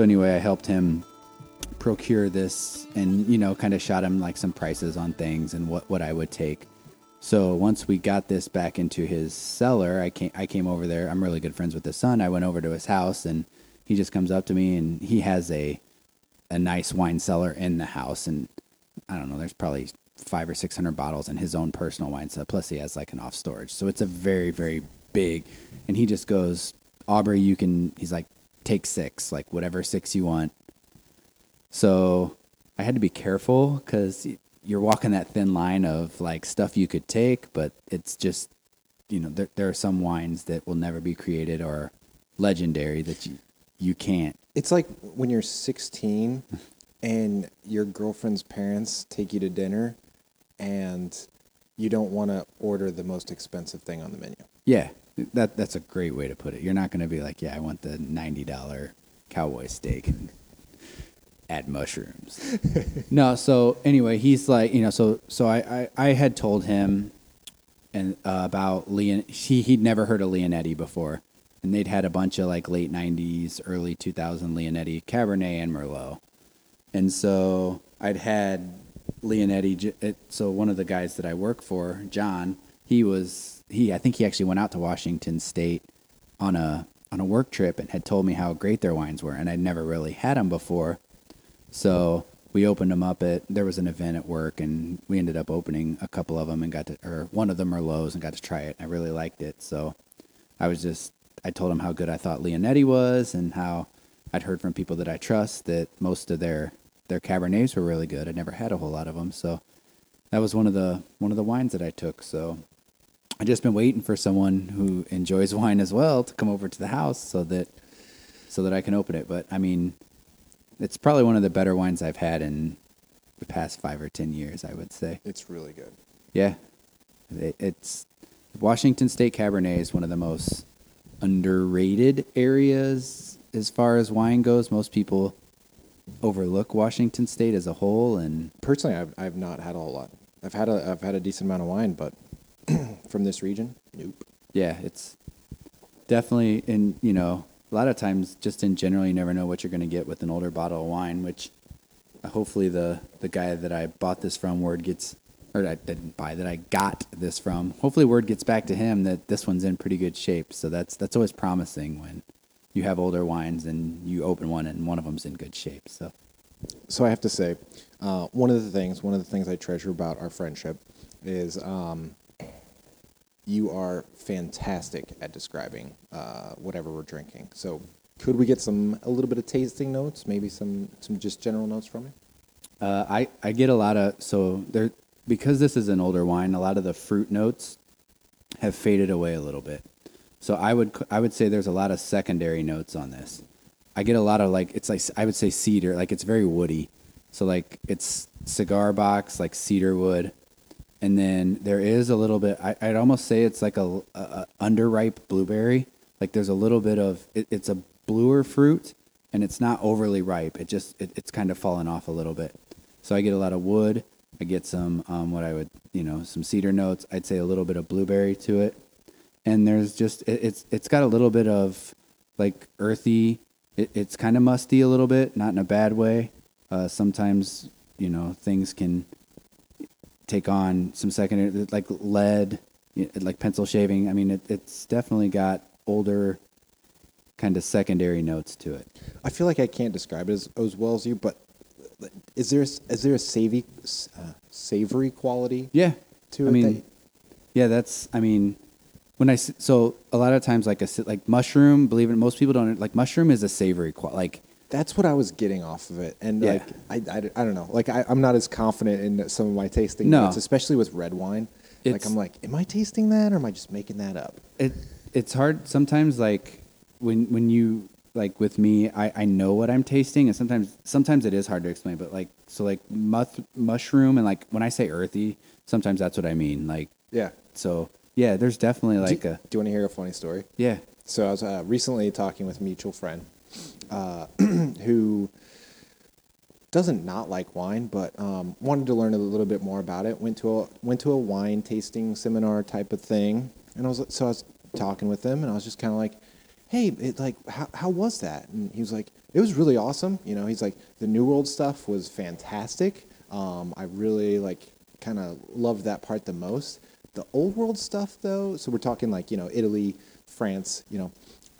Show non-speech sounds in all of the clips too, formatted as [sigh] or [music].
So anyway, I helped him procure this and you know kind of shot him like some prices on things and what what I would take. So once we got this back into his cellar, I came I came over there. I'm really good friends with his son. I went over to his house and he just comes up to me and he has a a nice wine cellar in the house and I don't know, there's probably five or six hundred bottles in his own personal wine cellar. Plus he has like an off storage. So it's a very, very big and he just goes, Aubrey, you can he's like, take six, like whatever six you want. So I had to be careful because you're walking that thin line of like stuff you could take, but it's just, you know, there, there are some wines that will never be created or legendary that you, you can't. It's like when you're 16 and your girlfriend's parents take you to dinner and you don't want to order the most expensive thing on the menu. Yeah, that that's a great way to put it. You're not going to be like, yeah, I want the ninety dollar cowboy steak and add mushrooms. [laughs] no, so anyway, he's like, you know, so so I I, I had told him and uh, about Leon. He he'd never heard of Leonetti before, and they'd had a bunch of like late '90s, early 2000 Leonetti Cabernet and Merlot, and so I'd had Leonetti. So one of the guys that I work for, John, he was he. I think he actually went out to Washington State on a on a work trip and had told me how great their wines were, and I'd never really had them before. So we opened them up at there was an event at work, and we ended up opening a couple of them and got to or one of them Merlots and got to try it. I really liked it, so I was just I told him how good I thought Leonetti was and how I'd heard from people that I trust that most of their their Cabernets were really good. I never had a whole lot of them, so that was one of the one of the wines that I took. So I just been waiting for someone who enjoys [laughs] wine as well to come over to the house so that so that I can open it. But I mean, it's probably one of the better wines I've had in the past five or ten years. I would say it's really good. Yeah, it, it's Washington State Cabernet is one of the most underrated areas as far as wine goes. Most people overlook Washington State as a whole, and personally, I've I've not had a whole lot. I've had a I've had a decent amount of wine, but [clears throat] from this region, nope. Yeah, it's definitely in you know a lot of times, just in general, you never know what you're going to get with an older bottle of wine. Which uh, hopefully the the guy that I bought this from, word gets, or I didn't buy that I got this from. Hopefully, word gets back to him that this one's in pretty good shape. So that's that's always promising when you have older wines and you open one and one of them's in good shape. So, so I have to say, uh, one of the things, one of the things I treasure about our friendship is um, you are fantastic at describing uh, whatever we're drinking. So, could we get some a little bit of tasting notes, maybe some some just general notes from you? Uh, I I get a lot of so there because this is an older wine. A lot of the fruit notes have faded away a little bit. So I would I would say there's a lot of secondary notes on this. I get a lot of like it's like I would say cedar, like it's very woody. So like it's cigar box, like cedar wood, and then there is a little bit. I, would almost say it's like a, a, underripe blueberry. Like there's a little bit of it, it's a bluer fruit, and it's not overly ripe. It just it, it's kind of fallen off a little bit. So I get a lot of wood. I get some um, what I would you know some cedar notes. I'd say a little bit of blueberry to it and there's just it, it's it's got a little bit of like earthy. It, it's kind of musty a little bit, not in a bad way. Uh, sometimes you know things can take on some secondary like lead, like pencil shaving. I mean, it, it's definitely got older kind of secondary notes to it. I feel like I can't describe it as, as well as you, but is there is there a savory uh, savory quality? Yeah, to I it. Mean, yeah, that's. I mean, when I so a lot of times like a like mushroom, believe it, most people don't like mushroom is a savory qual like that's what I was getting off of it, and yeah. like I, I, I don't know, like I, am not as confident in some of my tasting no. notes, especially with red wine. It's, like I'm like, am I tasting that, or am I just making that up? It it's hard sometimes. Like when when you like with me, I, I know what I'm tasting, and sometimes sometimes it is hard to explain. But like so, like muth, mushroom, and like when I say earthy, sometimes that's what I mean. Like yeah, so yeah, there's definitely like do, a. Do you want to hear a funny story? Yeah. So I was uh, recently talking with a mutual friend uh, [clears throat] who doesn't not like wine, but um, wanted to learn a little bit more about it. Went to a went to a wine tasting seminar type of thing, and I was so I was talking with them, and I was just kind of like, hey, it, like, how, how was that? And he was like, it was really awesome. You know, he's like, the New World stuff was fantastic. Um, I really like kind of loved that part the most. The Old World stuff, though, so we're talking like you know Italy, France, you know,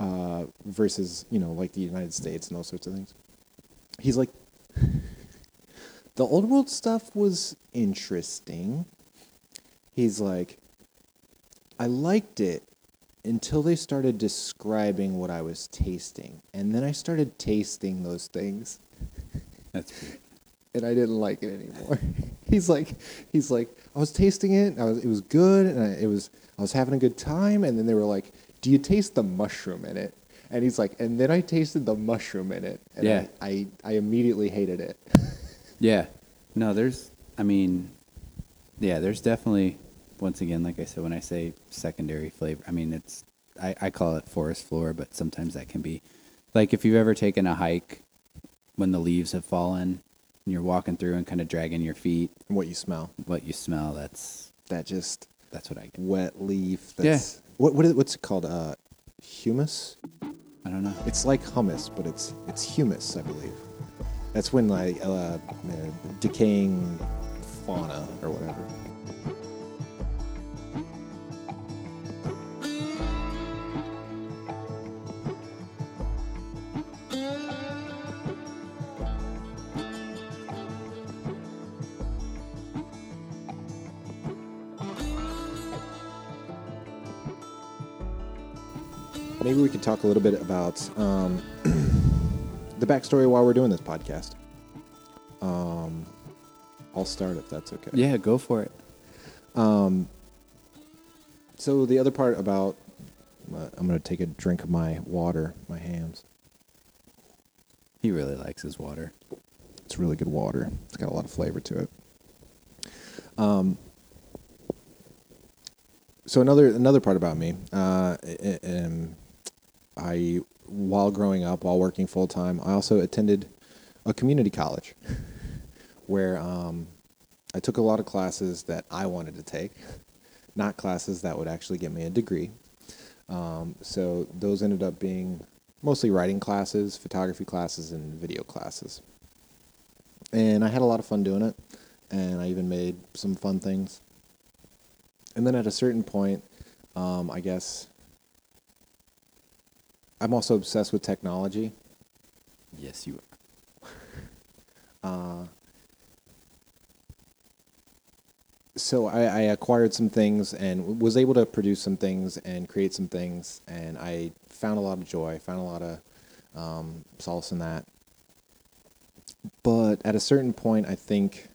uh, versus you know like the United States and those sorts of things. He's like, [laughs] the Old World stuff was interesting. He's like, I liked it until they started describing what I was tasting. And then I started tasting those things That's [laughs] weird. and I didn't like it anymore. [laughs] he's like he's like I was tasting it, I was it was good and I, it was I was having a good time and then they were like, "Do you taste the mushroom in it?" And he's like, and then I tasted the mushroom in it and Yeah. I, I I immediately hated it. [laughs] Yeah. No, there's, I mean, yeah, there's definitely, once again, like I said, when I say secondary flavor, I mean, it's, I, I call it forest floor, but sometimes that can be, like if you've ever taken a hike when the leaves have fallen and you're walking through and kind of dragging your feet, what you smell. what you smell, that's, That just that's what I get. wet leaf. Yeah. That's, What what is, what's it called? Uh, humus. I don't know. It's like hummus, but it's it's humus, I believe. That's when like uh, uh, decaying fauna or whatever. Maybe we could talk a little bit about um, [clears throat] the backstory while we're doing this podcast. Um, I'll start if that's okay. Yeah, go for it. So the other part about uh, I'm going to take a drink of my water, my hams. He really likes his water. It's really good water. It's got a lot of flavor to it. Um, so another another part about me, uh, I- I- while growing up, while working full time, I also attended a community college [laughs] where um, I took a lot of classes that I wanted to take, not classes that would actually get me a degree. Um, so those ended up being mostly writing classes, photography classes, and video classes and I had a lot of fun doing it, and I even made some fun things. And then at a certain point, um, I guess I'm also obsessed with technology. Yes, you are. [laughs] Uh, so I, I acquired some things and was able to produce some things and create some things, and I found a lot of joy, found a lot of um, solace in that. But at a certain point, I think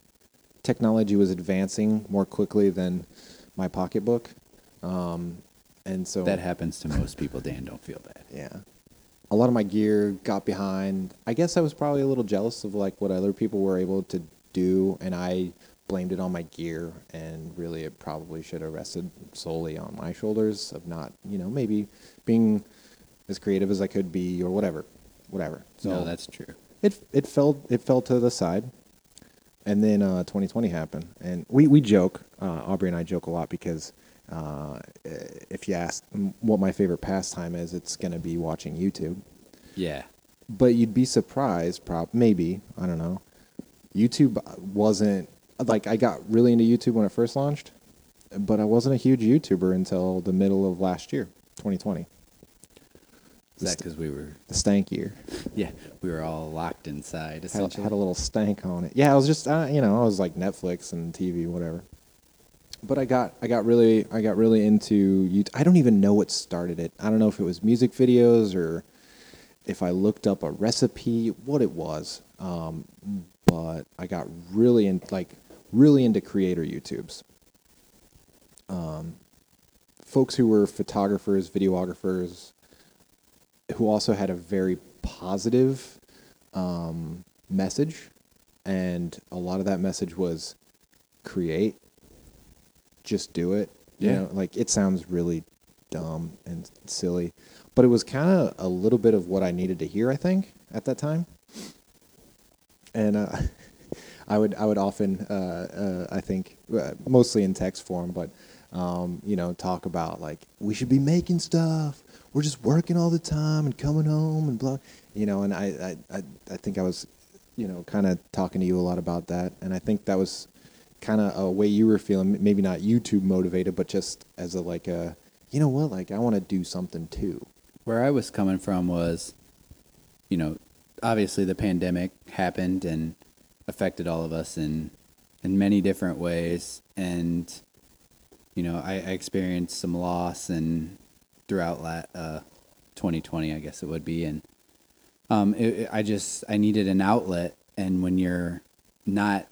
technology was advancing more quickly than my pocketbook, um, and so That happens to most people, Dan. Don't feel bad. yeah. A lot of my gear got behind. I guess I was probably a little jealous of like what other people were able to do and I blamed it on my gear and really it probably should have rested solely on my shoulders of not, you know, maybe being as creative as I could be or whatever. Whatever. So no, that's true. it it fell it fell to the side, and then uh, 2020 happened, and we we joke. Uh, Aubrey and I joke a lot because uh, if you ask what my favorite pastime is, it's gonna be watching YouTube. Yeah. But you'd be surprised, prob maybe I don't know. YouTube wasn't like I got really into YouTube when it first launched, but I wasn't a huge YouTuber until the middle of last year, 2020, Is that because we were, the stank year. [laughs] yeah, we were all locked inside, had, essentially? had a little stank on it. Yeah, I was just uh, you know I was like Netflix and TV whatever. But I got I got really I got really into YouTube. I don't even know what started it. I don't know if it was music videos or if I looked up a recipe, what it was. Um, but I got really in like really into creator YouTubes. Um, folks who were photographers, videographers, who also had a very positive um, message, and a lot of that message was create, just do it. You Yeah. know, like it sounds really dumb and silly, but it was kind of a little bit of what I needed to hear. I think at that time, and uh, [laughs] I would I would often uh, uh, I think uh, mostly in text form, but um, you know talk about like we should be making stuff, we're just working all the time and coming home and blah, you know. And I, I, I, I think I was, you know, kind of talking to you a lot about that, and I think that was kind of a way you were feeling. Maybe not YouTube motivated, but just as a like a, you know what, like I want to do something too. Where I was coming from was, you know, obviously the pandemic happened and affected all of us in in many different ways, and you know, I, I experienced some loss and throughout la- uh, 2020, I guess it would be, and um, it, it- I just I needed an outlet, and when you're not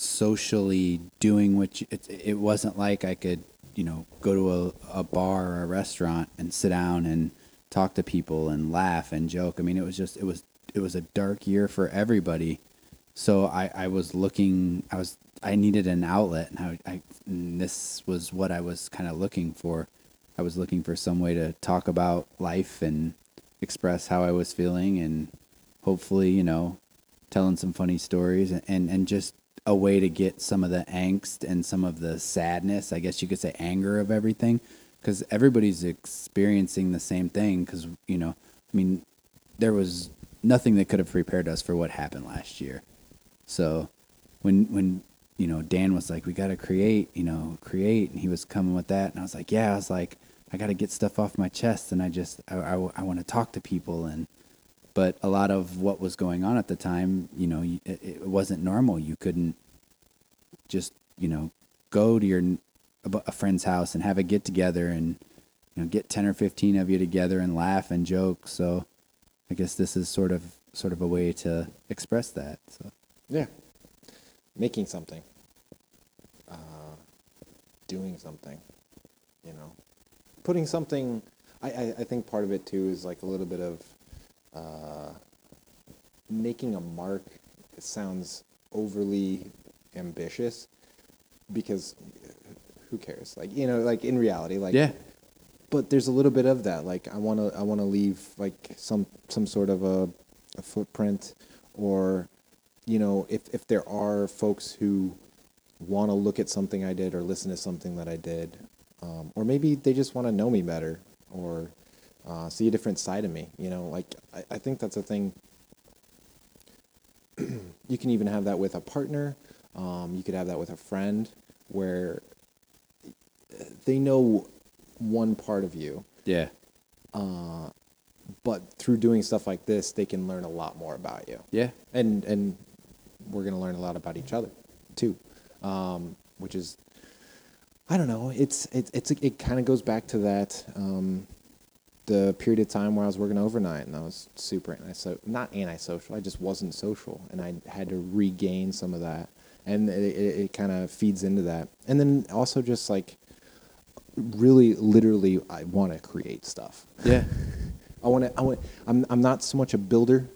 socially doing what you, it, it wasn't like I could, you know, go to a, a bar or a restaurant and sit down and talk to people and laugh and joke. I mean, it was just it was it was a dark year for everybody. So I, I was looking I was I needed an outlet and I, I and this was what I was kind of looking for. I was looking for some way to talk about life and express how I was feeling and hopefully, you know, telling some funny stories and, and, and just a way to get some of the angst and some of the sadness, I guess you could say anger of everything, because everybody's experiencing the same thing. Because, you know, I mean, there was nothing that could have prepared us for what happened last year. So when, when, you know, Dan was like, we got to create, you know, create. And he was coming with that. And I was like, yeah, I was like, I got to get stuff off my chest. And I just, I, I, I want to talk to people. And, but a lot of what was going on at the time, you know, it, it wasn't normal. You couldn't just, you know, go to your a friend's house and have a get together and you know get ten or fifteen of you together and laugh and joke. So, I guess this is sort of sort of a way to express that. So, Yeah. Making something. Uh, doing something. You know. Putting something I, I, I think part of it too is like a little bit of uh, making a mark sounds overly ambitious because who cares? Like you know, like in reality, like yeah, but there's a little bit of that like i want to i want to leave like some some sort of a, a footprint or you know if if there are folks who want to look at something i did or listen to something that i did um, or maybe they just want to know me better or uh, see a different side of me you know like I, I think that's a thing. [clears throat] You can even have that with a partner. Um, you could have that with a friend where they know one part of you. Yeah, uh, but through doing stuff like this they can learn a lot more about you. Yeah, and and we're going to learn a lot about each other too. Um, which is i don't know it's it, it's it kind of goes back to that um, the period of time where i was working overnight and i was super anti not antisocial i just wasn't social and i had to regain some of that and it, it, it kind of feeds into that and then also just like really literally i want to create stuff yeah, [laughs] I want to. I want. I'm. I'm not so much a builder.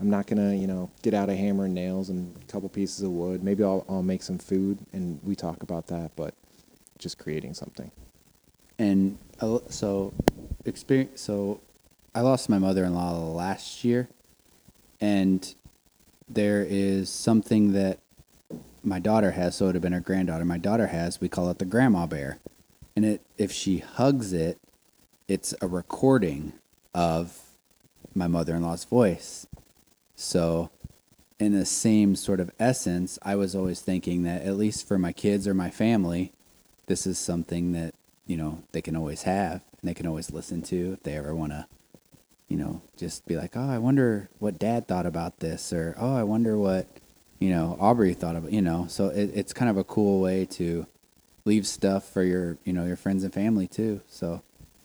I'm not gonna, you know, get out a hammer and nails and a couple pieces of wood. Maybe I'll. I'll make some food, and we talk about that. But just creating something. and uh, so experience. So I lost my mother-in-law last year, and there is something that my daughter has. So it would have been her granddaughter. My daughter has. We call it the grandma bear, and it if she hugs it, it's a recording of my mother-in-law's voice. So in the same sort of essence, I was always thinking that at least for my kids or my family, this is something that, you know, they can always have and they can always listen to if they ever want to, you know, just be like, oh, I wonder what dad thought about this or, oh, I wonder what, you know, Aubrey thought about, you know, so it, it's kind of a cool way to leave stuff for your, you know, your friends and family too. So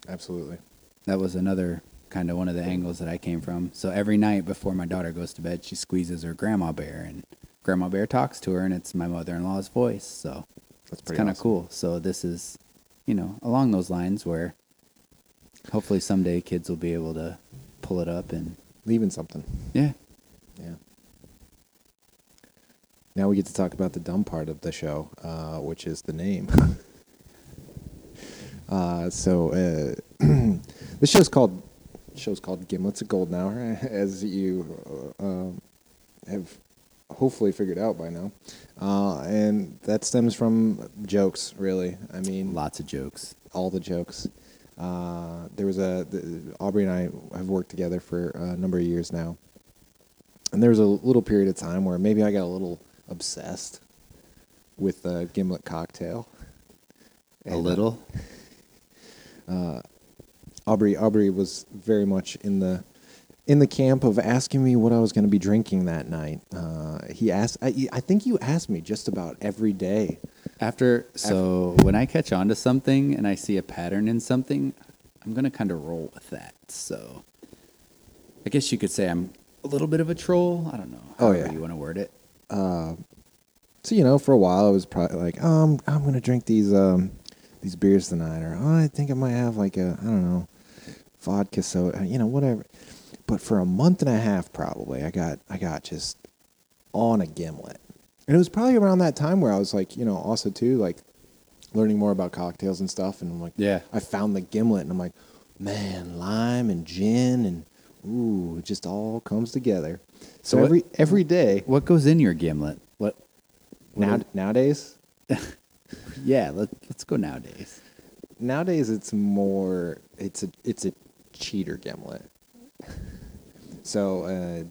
Absolutely. that was another kind of one of the angles that I came from. So every night before my daughter goes to bed, she squeezes her grandma bear, and grandma bear talks to her, and it's my mother-in-law's voice. So That's it's kind of awesome. cool. So this is, you know, along those lines where hopefully someday kids will be able to pull it up and Leaving something. yeah, Yeah. Now we get to talk about the dumb part of the show, uh, which is the name. [laughs] uh, so uh, [clears throat] this show's called show's called Gimlets of Golden Hour, as you uh, um, have hopefully figured out by now, uh, and that stems from jokes. Really, I mean, lots of jokes. all the jokes. Uh, there was a the, Aubrey and I have worked together for a number of years now, and there was a little period of time where maybe I got a little obsessed with the gimlet cocktail. A And, uh, little. [laughs] Aubrey Aubrey was very much in the in the camp of asking me what I was going to be drinking that night. Uh, he asked. I, I think you asked me just about every day. After so when I catch on to something and I see a pattern in something, I'm gonna kind of roll with that. So I guess you could say I'm a little bit of a troll. I don't know. Oh, yeah. you want to word it. So you know, for a while I was probably like, oh, I'm I'm going to drink these um these beers tonight, or oh, I think I might have like a I don't know vodka soda, you know, whatever. But for a month and a half, probably I got I got just on a gimlet. And it was probably around that time where I was like, you know, also too like learning more about cocktails and stuff. And I'm like, Yeah. I found the gimlet, and I'm like, man, lime and gin, and ooh, it just all comes together. So So what- every every day What goes in your gimlet? What? now nowadays, [laughs] Yeah, let, let's go nowadays. nowadays it's more it's a it's a cheater gimlet. So, uh,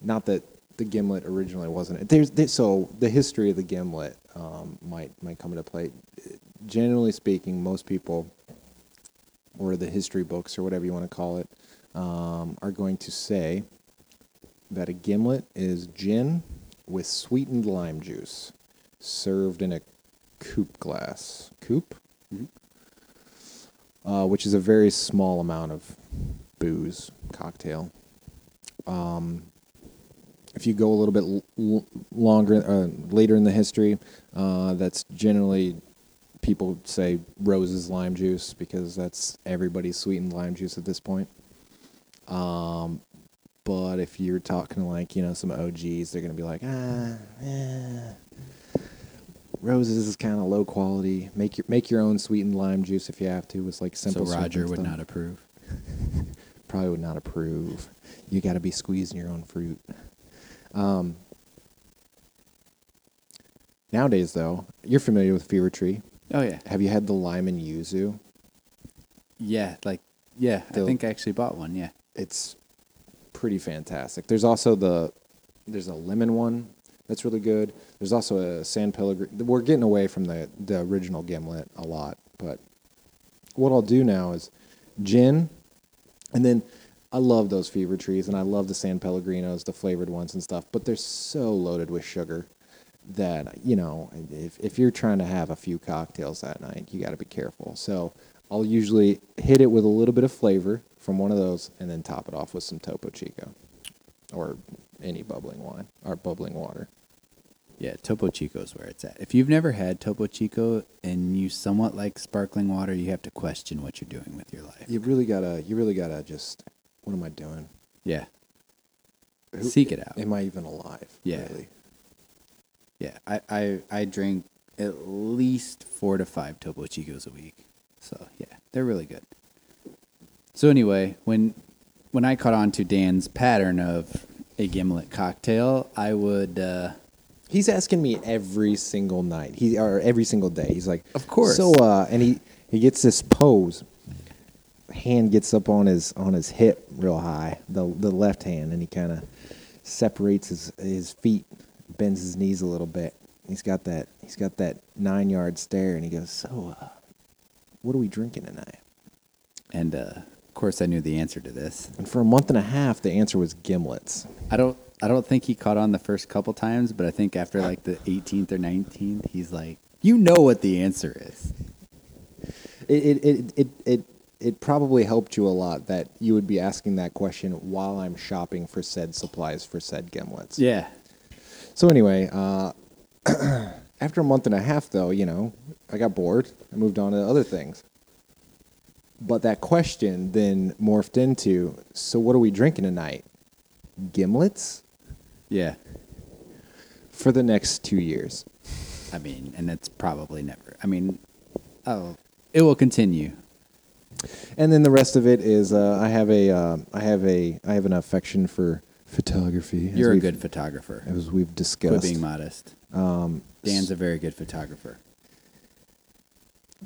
not that the gimlet originally wasn't. It? There's, there, so the history of the gimlet um, might might come into play. Generally speaking, most people, or the history books or whatever you want to call it, um, are going to say that a gimlet is gin with sweetened lime juice, served in a coupe glass. Coupe, uh, which is a very small amount of booze cocktail. Um, if you go a little bit l- longer, uh, later in the history, uh, that's generally people say Rose's lime juice because that's everybody's sweetened lime juice at this point. Um, but if you're talking like you know some OGs, they're gonna be like, ah, eh. Roses is kind of low quality. Make your make your own sweetened lime juice if you have to. It's like simple. so Roger would not approve. [laughs] probably would not approve. You got to be squeezing your own fruit. Um, nowadays, though, you're familiar with Fever Tree. Oh yeah, Have you had the lime and yuzu? yeah. Like yeah, I think I actually bought one. Yeah. It's pretty fantastic. There's also the there's a lemon one that's really good. There's also a San Pellegrino. We're getting away from the the original gimlet a lot, but what I'll do now is gin, and then I love those fever trees, and I love the San Pellegrinos, the flavored ones and stuff. But they're so loaded with sugar that you know if if you're trying to have a few cocktails that night, you got to be careful. So I'll usually hit it with a little bit of flavor from one of those, and then top it off with some Topo Chico or any bubbling wine or bubbling water. Yeah, Topo Chico is where it's at. If you've never had Topo Chico and you somewhat like sparkling water, you have to question what you're doing with your life. You really gotta, you really gotta just, what am I doing? Yeah. Who- Seek it out. Am I even alive? Yeah. Really? Yeah, I, I, I drink at least four to five Topo Chicos a week. So yeah, they're really good. So anyway, when when I caught on to Dan's pattern of a gimlet cocktail, I would uh, He's asking me every single night. He or every single day. He's like, Of course. So, uh, and he he gets this pose. Hand gets up on his on his hip real high, the the left hand, and he kind of separates his his feet, bends his knees a little bit. He's got that he's got that nine yard stare, and he goes, "So, uh, what are we drinking tonight?" and uh, of course I knew the answer to this. And for a month and a half, the answer was gimlets. I don't I don't think he caught on the first couple times, but I think after like the 18th or 19th, he's like, "You know what the answer is." It it it it it, it probably helped you a lot that you would be asking that question while I'm shopping for said supplies for said gimlets. Yeah. So anyway, uh, [clears throat] after a month and a half, though, you know, I got bored. I moved on to other things. But that question then morphed into, so what are we drinking tonight? Gimlets Yeah. for the next two years. I mean, and it's probably never. I mean, oh, it will continue. And then the rest of it is, uh, I have a, uh, I have a, I have an affection for photography. as You're a we've- good photographer. as we've Quit discussed. being modest. Um, Dan's a very good photographer.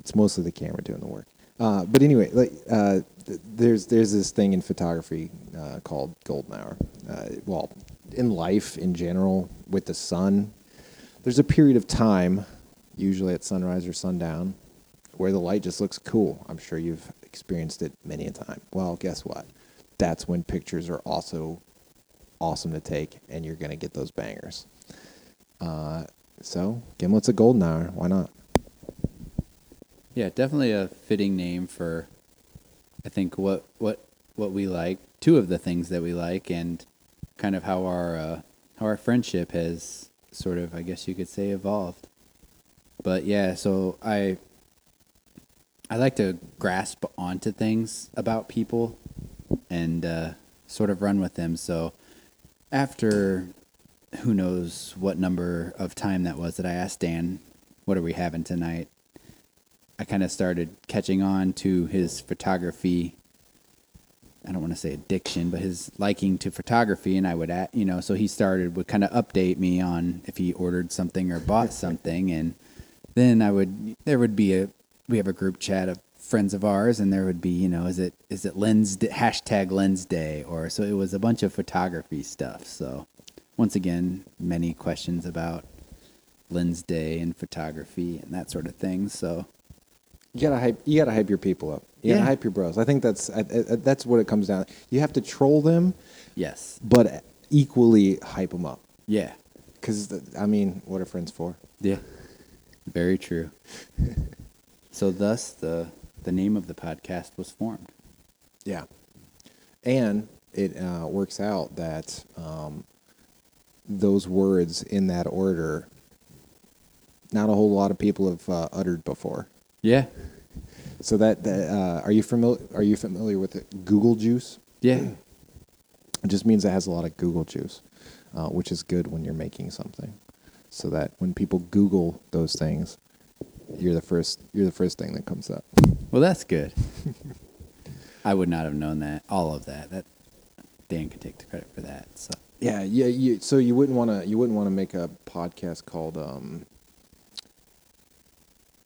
it's mostly the camera doing the work. Uh, but anyway, like uh, th- there's there's this thing in photography uh, called golden hour. Uh, well, in life in general, with the sun, there's a period of time, usually at sunrise or sundown, where the light just looks cool. I'm sure you've experienced it many a time. Well, guess what? That's when pictures are also awesome to take, and you're gonna get those bangers. Uh, so, Gimlet's a golden hour. Why not? Yeah, definitely a fitting name for I think what what what we like, two of the things that we like and kind of how our uh, how our friendship has sort of I guess you could say evolved. But yeah, so I I like to grasp onto things about people and uh, sort of run with them. So after who knows what number of time that was that I asked Dan, what are we having tonight? I kind of started catching on to his photography. I don't want to say addiction, but his liking to photography, and I would, at, you know, so he started would kind of update me on if he ordered something or bought something, and then I would there would be a we have a group chat of friends of ours, and there would be you know is it is it lens d- hashtag lens day or so it was a bunch of photography stuff. So once again, many questions about lens day and photography and that sort of thing. So You gotta hype. You gotta hype your people up. You gotta Yeah. hype your bros. I think that's I, I, that's what it comes down. To. You have to troll them, yes, but equally hype them up. yeah. Because I mean, what are friends for? Yeah, very true. [laughs] so, thus the the name of the podcast was formed. Yeah, and it uh, works out that um, those words in that order, not a whole lot of people have uh, uttered before. Yeah, So that, that uh, are you familiar? Are you familiar with it? Google juice? yeah, [clears throat] It just means it has a lot of Google juice, uh, which is good when you're making something. So that when people Google those things, you're the first. You're the first thing that comes up. Well, that's good. [laughs] I would not have known that all of that. That Dan could take the credit for that. So Yeah, yeah. You, so you wouldn't want to. You wouldn't want to make a podcast called um,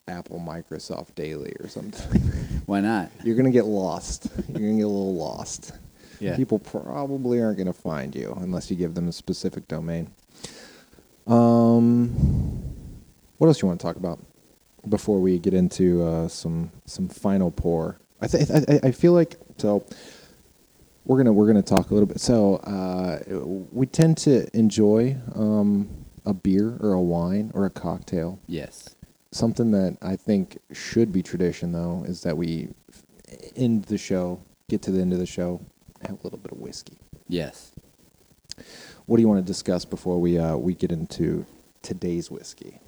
Apple Microsoft Daily or something. [laughs] why not? you're gonna get lost. You're gonna get a little lost. Yeah. People probably aren't gonna find you unless you give them a specific domain. Um, what else you want to talk about before we get into uh, some some final pour? I, th- I I feel like so. We're gonna we're gonna talk a little bit. So uh, we tend to enjoy um, a beer or a wine or a cocktail. Yes. Something that I think should be tradition, though, is that we end the show, get to the end of the show, have a little bit of whiskey. Yes. What do you want to discuss before we uh, we get into today's whiskey?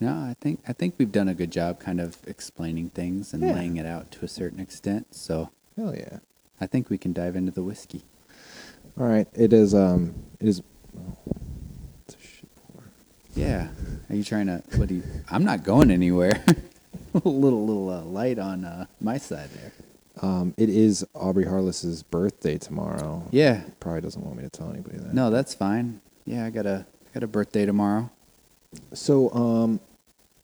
No, I think I think we've done a good job, kind of explaining things and Yeah. laying it out to a certain extent. So Hell yeah! I think we can dive into the whiskey. All right, it is. Um, it is. oh, it's a shit pour. Yeah. Are you trying to? What do you? I'm not going anywhere. [laughs] a little little uh, light on uh, my side there. Um, it is Aubrey Harless's birthday tomorrow. Yeah. Probably doesn't want me to tell anybody that. No, that's fine. Yeah, I got a I got a birthday tomorrow. So um,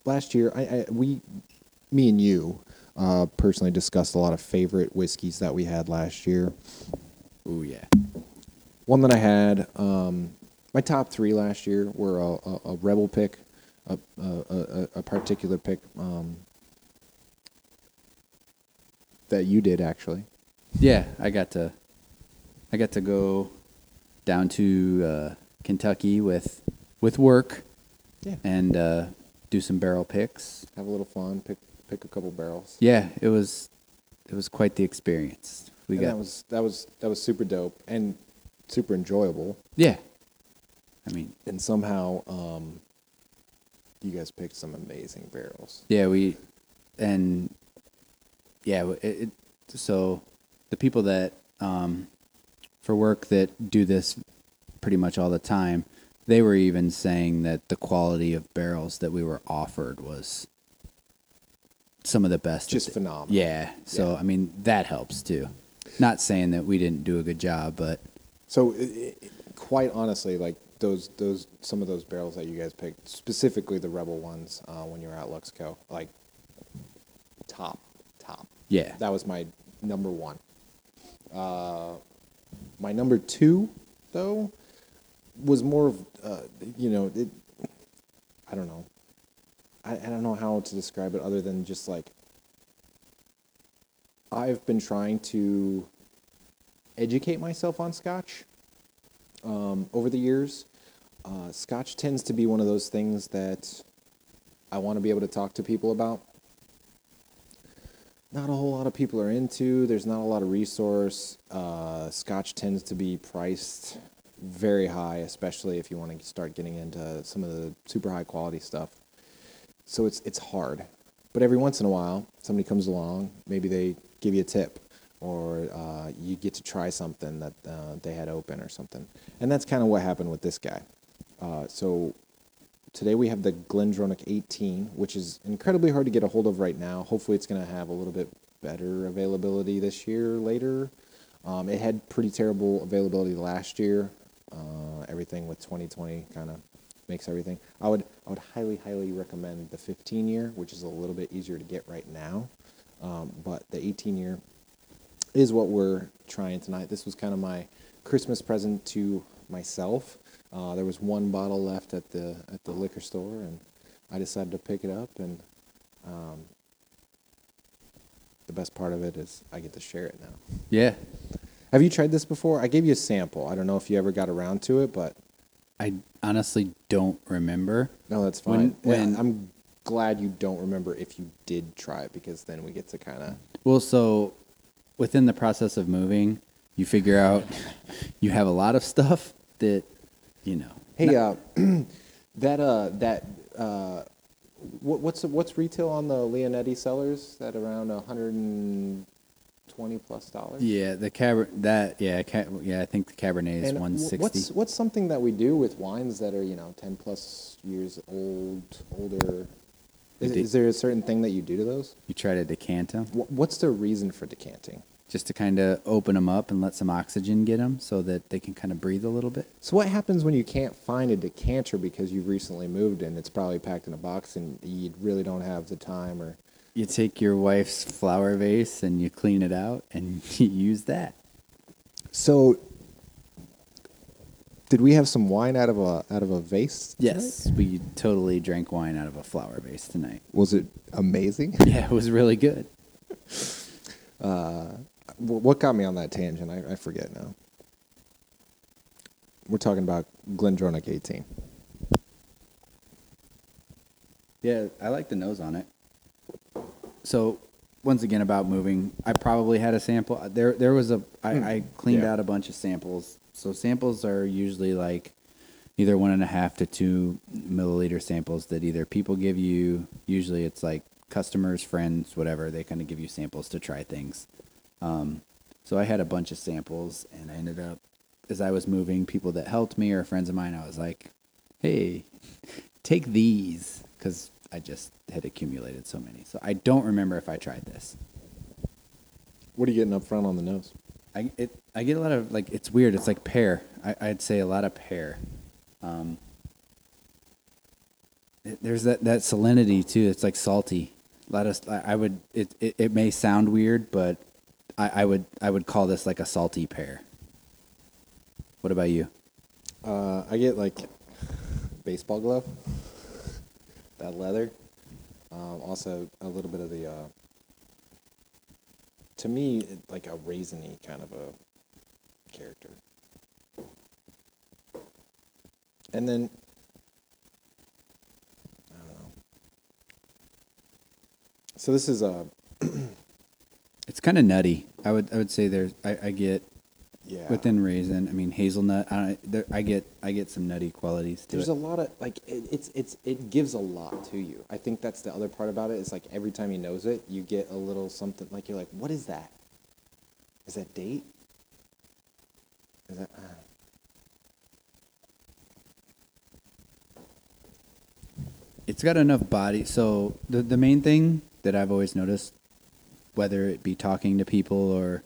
last year, I, I we, me and you, uh, personally discussed a lot of favorite whiskeys that we had last year. Oh yeah. One that I had, um, my top three last year were a, a, a rebel pick, a, a, a, a particular pick um, that you did actually. Yeah, I got to I got to go down to uh, Kentucky with with work Yeah. and uh, do some barrel picks. Have a little fun, pick pick a couple barrels. Yeah, it was it was quite the experience. We And got that was that was that was super dope and super enjoyable. yeah. I mean, And somehow, um, you guys picked some amazing barrels. yeah, we and yeah, it, it, so the people that um, for work that do this pretty much all the time, they were even saying that the quality of barrels that we were offered was some of the best. Just they- phenomenal. Yeah. So Yeah. I mean that helps too. Not saying that we didn't do a good job, but So, i i quite honestly, like those those some of those barrels that you guys picked, specifically the Rebel ones, uh, when you were at Luxco, like top top. Yeah. That was my number one. Uh, my number two, though, was more of, uh, you know, it, I don't know. I, I don't know how to describe it other than just like I've been trying to educate myself on Scotch um, over the years. Uh, Scotch tends to be one of those things that I want to be able to talk to people about. Not a whole lot of people are into. There's not a lot of resource. Uh, Scotch tends to be priced very high, especially if you want to start getting into some of the super high quality stuff. So it's it's hard. But every once in a while, somebody comes along. Maybe they give you a tip, or uh, you get to try something that uh, they had open or something. And that's kind of what happened with this guy. Uh, so today we have the Glendronach 18, which is incredibly hard to get a hold of right now. Hopefully, it's going to have a little bit better availability this year later. Um, it had pretty terrible availability last year. Uh, everything with 2020 kind of makes everything. I would I would highly highly recommend the 15 year, which is a little bit easier to get right now. Um, but the 18 year is what we're trying tonight. This was kind of my Christmas present to myself. Uh, there was one bottle left at the at the liquor store, and I decided to pick it up. And um, the best part of it is I get to share it now. Yeah. Have you tried this before? I gave you a sample. I don't know if you ever got around to it, but I honestly don't remember. no, that's When- fine. Yeah, when- I'm glad you don't remember if you did try it because then we get to kind of Well, so within the process of moving, you figure out [laughs] you have a lot of stuff that, you know. Hey, uh, [clears throat] that uh, that uh, what, what's what's retail on the Leonetti Cellars That around hundred and twenty plus dollars. Yeah, the cab that yeah, ca- yeah, I think the Cabernet is one sixty. what's what's something that we do with wines that are you know ten plus years old, older? Is, is there a certain thing that you do to those? You try to decant them Wh- What's the reason for decanting? just to kind of open them up and let some oxygen get them so that they can kind of breathe a little bit. So what happens when you can't find a decanter because you've recently moved and it's probably packed in a box and you really don't have the time or You take your wife's flower vase and you clean it out and [laughs] you use that. So, did we have some wine out of a out of a vase? Yes, we totally drank wine out of a flower vase tonight. Was it amazing? [laughs] Yeah, it was really good. Uh, wh- what got me on that tangent? I, I forget now. We're talking about Glendronach 18. Yeah, I like the nose on it. So, once again about moving, I probably had a sample. There, there was a. I, I cleaned Yeah. out a bunch of samples. So samples are usually like either one and a half to two milliliter samples that either people give you. Usually, it's like customers, friends, whatever. They kind of give you samples to try things. Um, so I had a bunch of samples, and I ended up as I was moving, people that helped me or friends of mine, I was like, "Hey, [laughs] take these," because I just had accumulated so many. So I don't remember if I tried this. What are you getting up front on the nose? I it I get a lot of like it's weird. It's like pear. I, I'd say a lot of pear. Um, it- there's that that salinity too. It's like salty. A lot of I I would it it, it may sound weird, but I, I would I would call this like a salty pear. What about you? Uh, I get like baseball glove, that leather. Um, also, a little bit of the, uh, to me, like a raisiny kind of a character. And then, I don't know. So this is a [clears throat] It's kind of nutty. I would I would say there's I, I get yeah. within raisin. I mean hazelnut. I there, I get I get some nutty qualities to There's it. a lot of like it, it's it's it gives a lot to you. I think that's the other part about it. Is like every time you nose it, you get a little something. Like you're like, what is that? Is that date? Is that? Uh, it's got enough body. So the the main thing that I've always noticed, whether it be talking to people or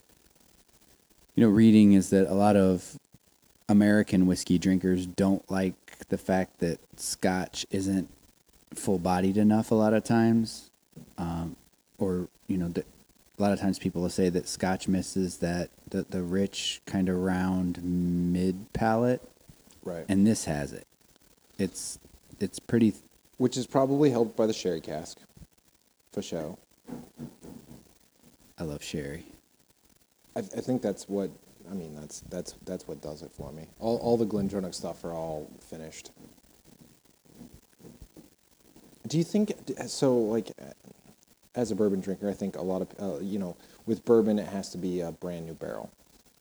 you know reading, is that a lot of American whiskey drinkers don't like the fact that Scotch isn't full bodied enough a lot of times, um, or you know, the, a lot of times people will say that Scotch misses that the, the rich kind of round mid palate, Right. and this has it. It's it's pretty. Which is probably helped by the sherry cask, for sure. I love sherry. I, I think that's what I mean. That's that's that's what does it for me. All all the Glendronach stuff are all finished. Do you think so? Like, as a bourbon drinker, I think a lot of uh, you know, with bourbon, it has to be a brand new barrel,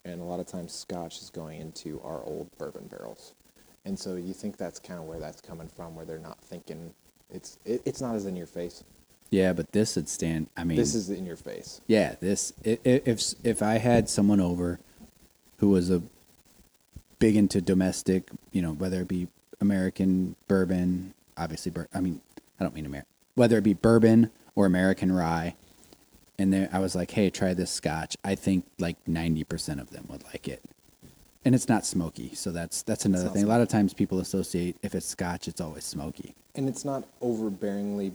and a lot of times Scotch is going into our old bourbon barrels, and so you think that's kind of where that's coming from, where they're not thinking it's it, it's not as in your face. Yeah, but this would stand. I mean, This is in your face. Yeah, this i- i- if if I had someone over who was a big into domestic, you know, whether it be American bourbon, obviously, bur- I mean, I don't mean American, whether it be bourbon or American rye, and then I was like, hey, try this Scotch. I think like ninety percent of them would like it, and it's not smoky, so that's that's another not thing. A lot of times people associate if it's Scotch, it's always smoky. And it's not overbearingly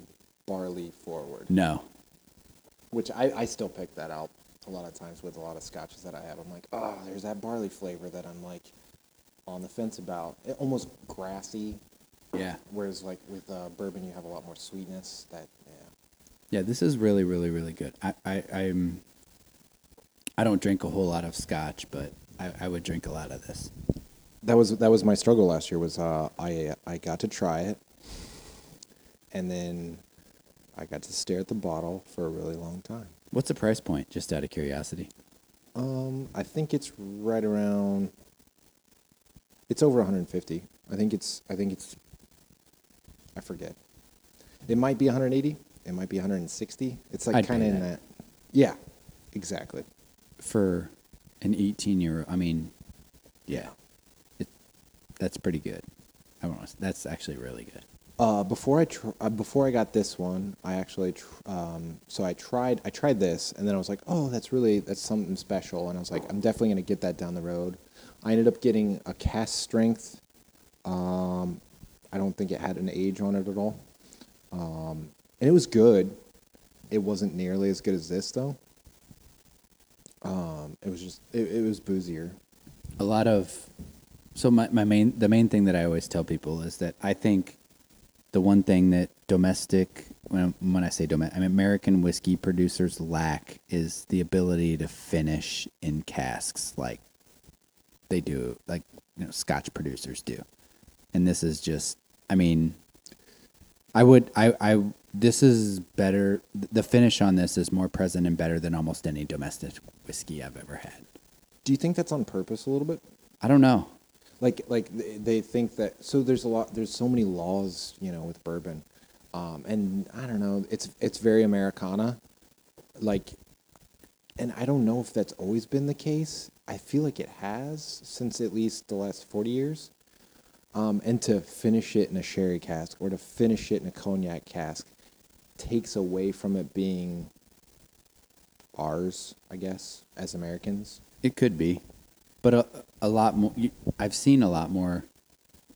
barley forward. No, which I, I still pick that out a lot of times with a lot of scotches that I have. I'm like, oh, there's that barley flavor that I'm like on the fence about. It, almost grassy, yeah. whereas like with uh, bourbon you have a lot more sweetness. That yeah, Yeah, this is really, really, really good. I, I, I'm, I don't drink a whole lot of scotch, but I, I would drink a lot of this. that was that was my struggle last year. Was uh, I I got to try it, and then I got to stare at the bottle for a really long time. What's the price point? Just out of curiosity. Um, I think it's right around. It's over 150. I think it's. I think it's. I forget. It might be 180. It might be 160. It's like kind of in that. that. Yeah, exactly. For an 18 year, old I mean, yeah, it, that's pretty good. I know. That's actually really good. Uh, before I tr- uh, before I got this one, I actually tr- um, so I tried I tried this and then I was like, oh, that's really that's something special, and I was like, I'm definitely gonna get that down the road. I ended up getting a cask strength. Um, I don't think it had an age on it at all, um, and it was good. It wasn't nearly as good as this though. Um, it was just it, it was boozier. a lot of so my, my main the main thing that I always tell people is that I think the one thing that domestic when when I say domestic I mean American whiskey producers lack is the ability to finish in casks like they do like you know Scotch producers do, and this is just I mean I would I I this is better the finish on this is more present and better than almost any domestic whiskey I've ever had. Do you think that's on purpose a little bit? I don't know. Like like they- think that so there's a lot there's so many laws you know with bourbon. Um, and i don't know it's it's very americana. Like and i don't know if that's always been the case. I feel like it has since at least the last 40 years. Um, and to finish it in a sherry cask or to finish it in a cognac cask takes away from it being ours i guess as americans. It could be, but a, a lot more. I've seen a lot more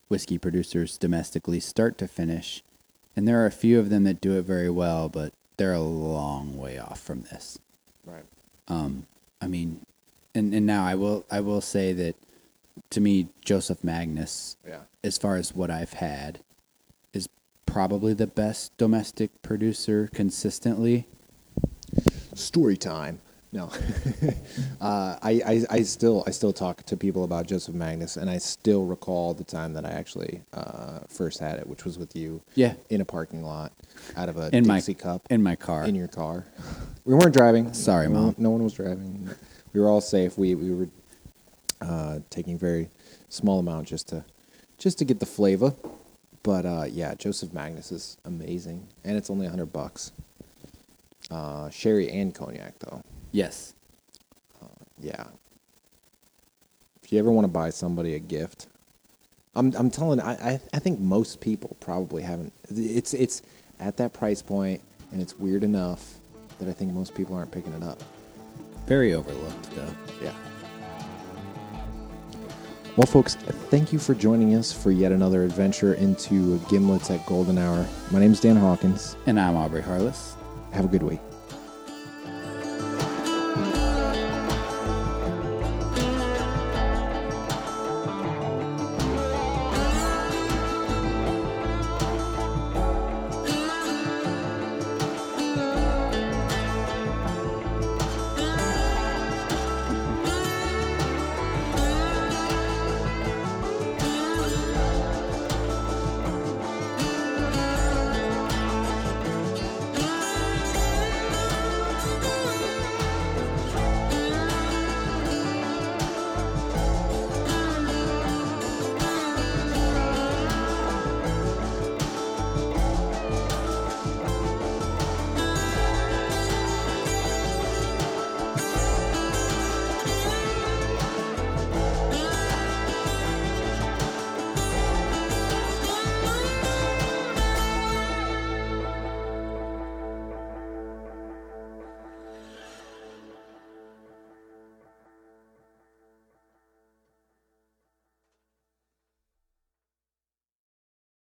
whiskey producers domestically start to finish, and there are a few of them that do it very well, but they're a long way off from this. right Um, I mean, and and now I will I will say that to me Joseph Magnus, yeah as far as what I've had, is probably the best domestic producer consistently. story time. No, [laughs] uh, I, I I still I still talk to people about Joseph Magnus, and I still recall the time that I actually uh, first had it, which was with you. Yeah. in a parking lot, out of a In my Dixie cup in my car. in your car. We weren't driving. Sorry, no, Mom. No one was driving. We were all safe. We we were uh, taking very small amount just to just to get the flavor. But uh, yeah, Joseph Magnus is amazing, and it's only hundred bucks. Uh, sherry and cognac though. Yes. Uh, yeah. If you ever want to buy somebody a gift, I'm I'm telling I, I I think most people probably haven't. It's it's at that price point, and it's weird enough that I think most people aren't picking it up. Very overlooked though. Yeah. Well, folks, thank you for joining us for yet another adventure into Gimlets at Golden Hour. My name's Dan Hawkins. And I'm Aubrey Harless. Have a good week.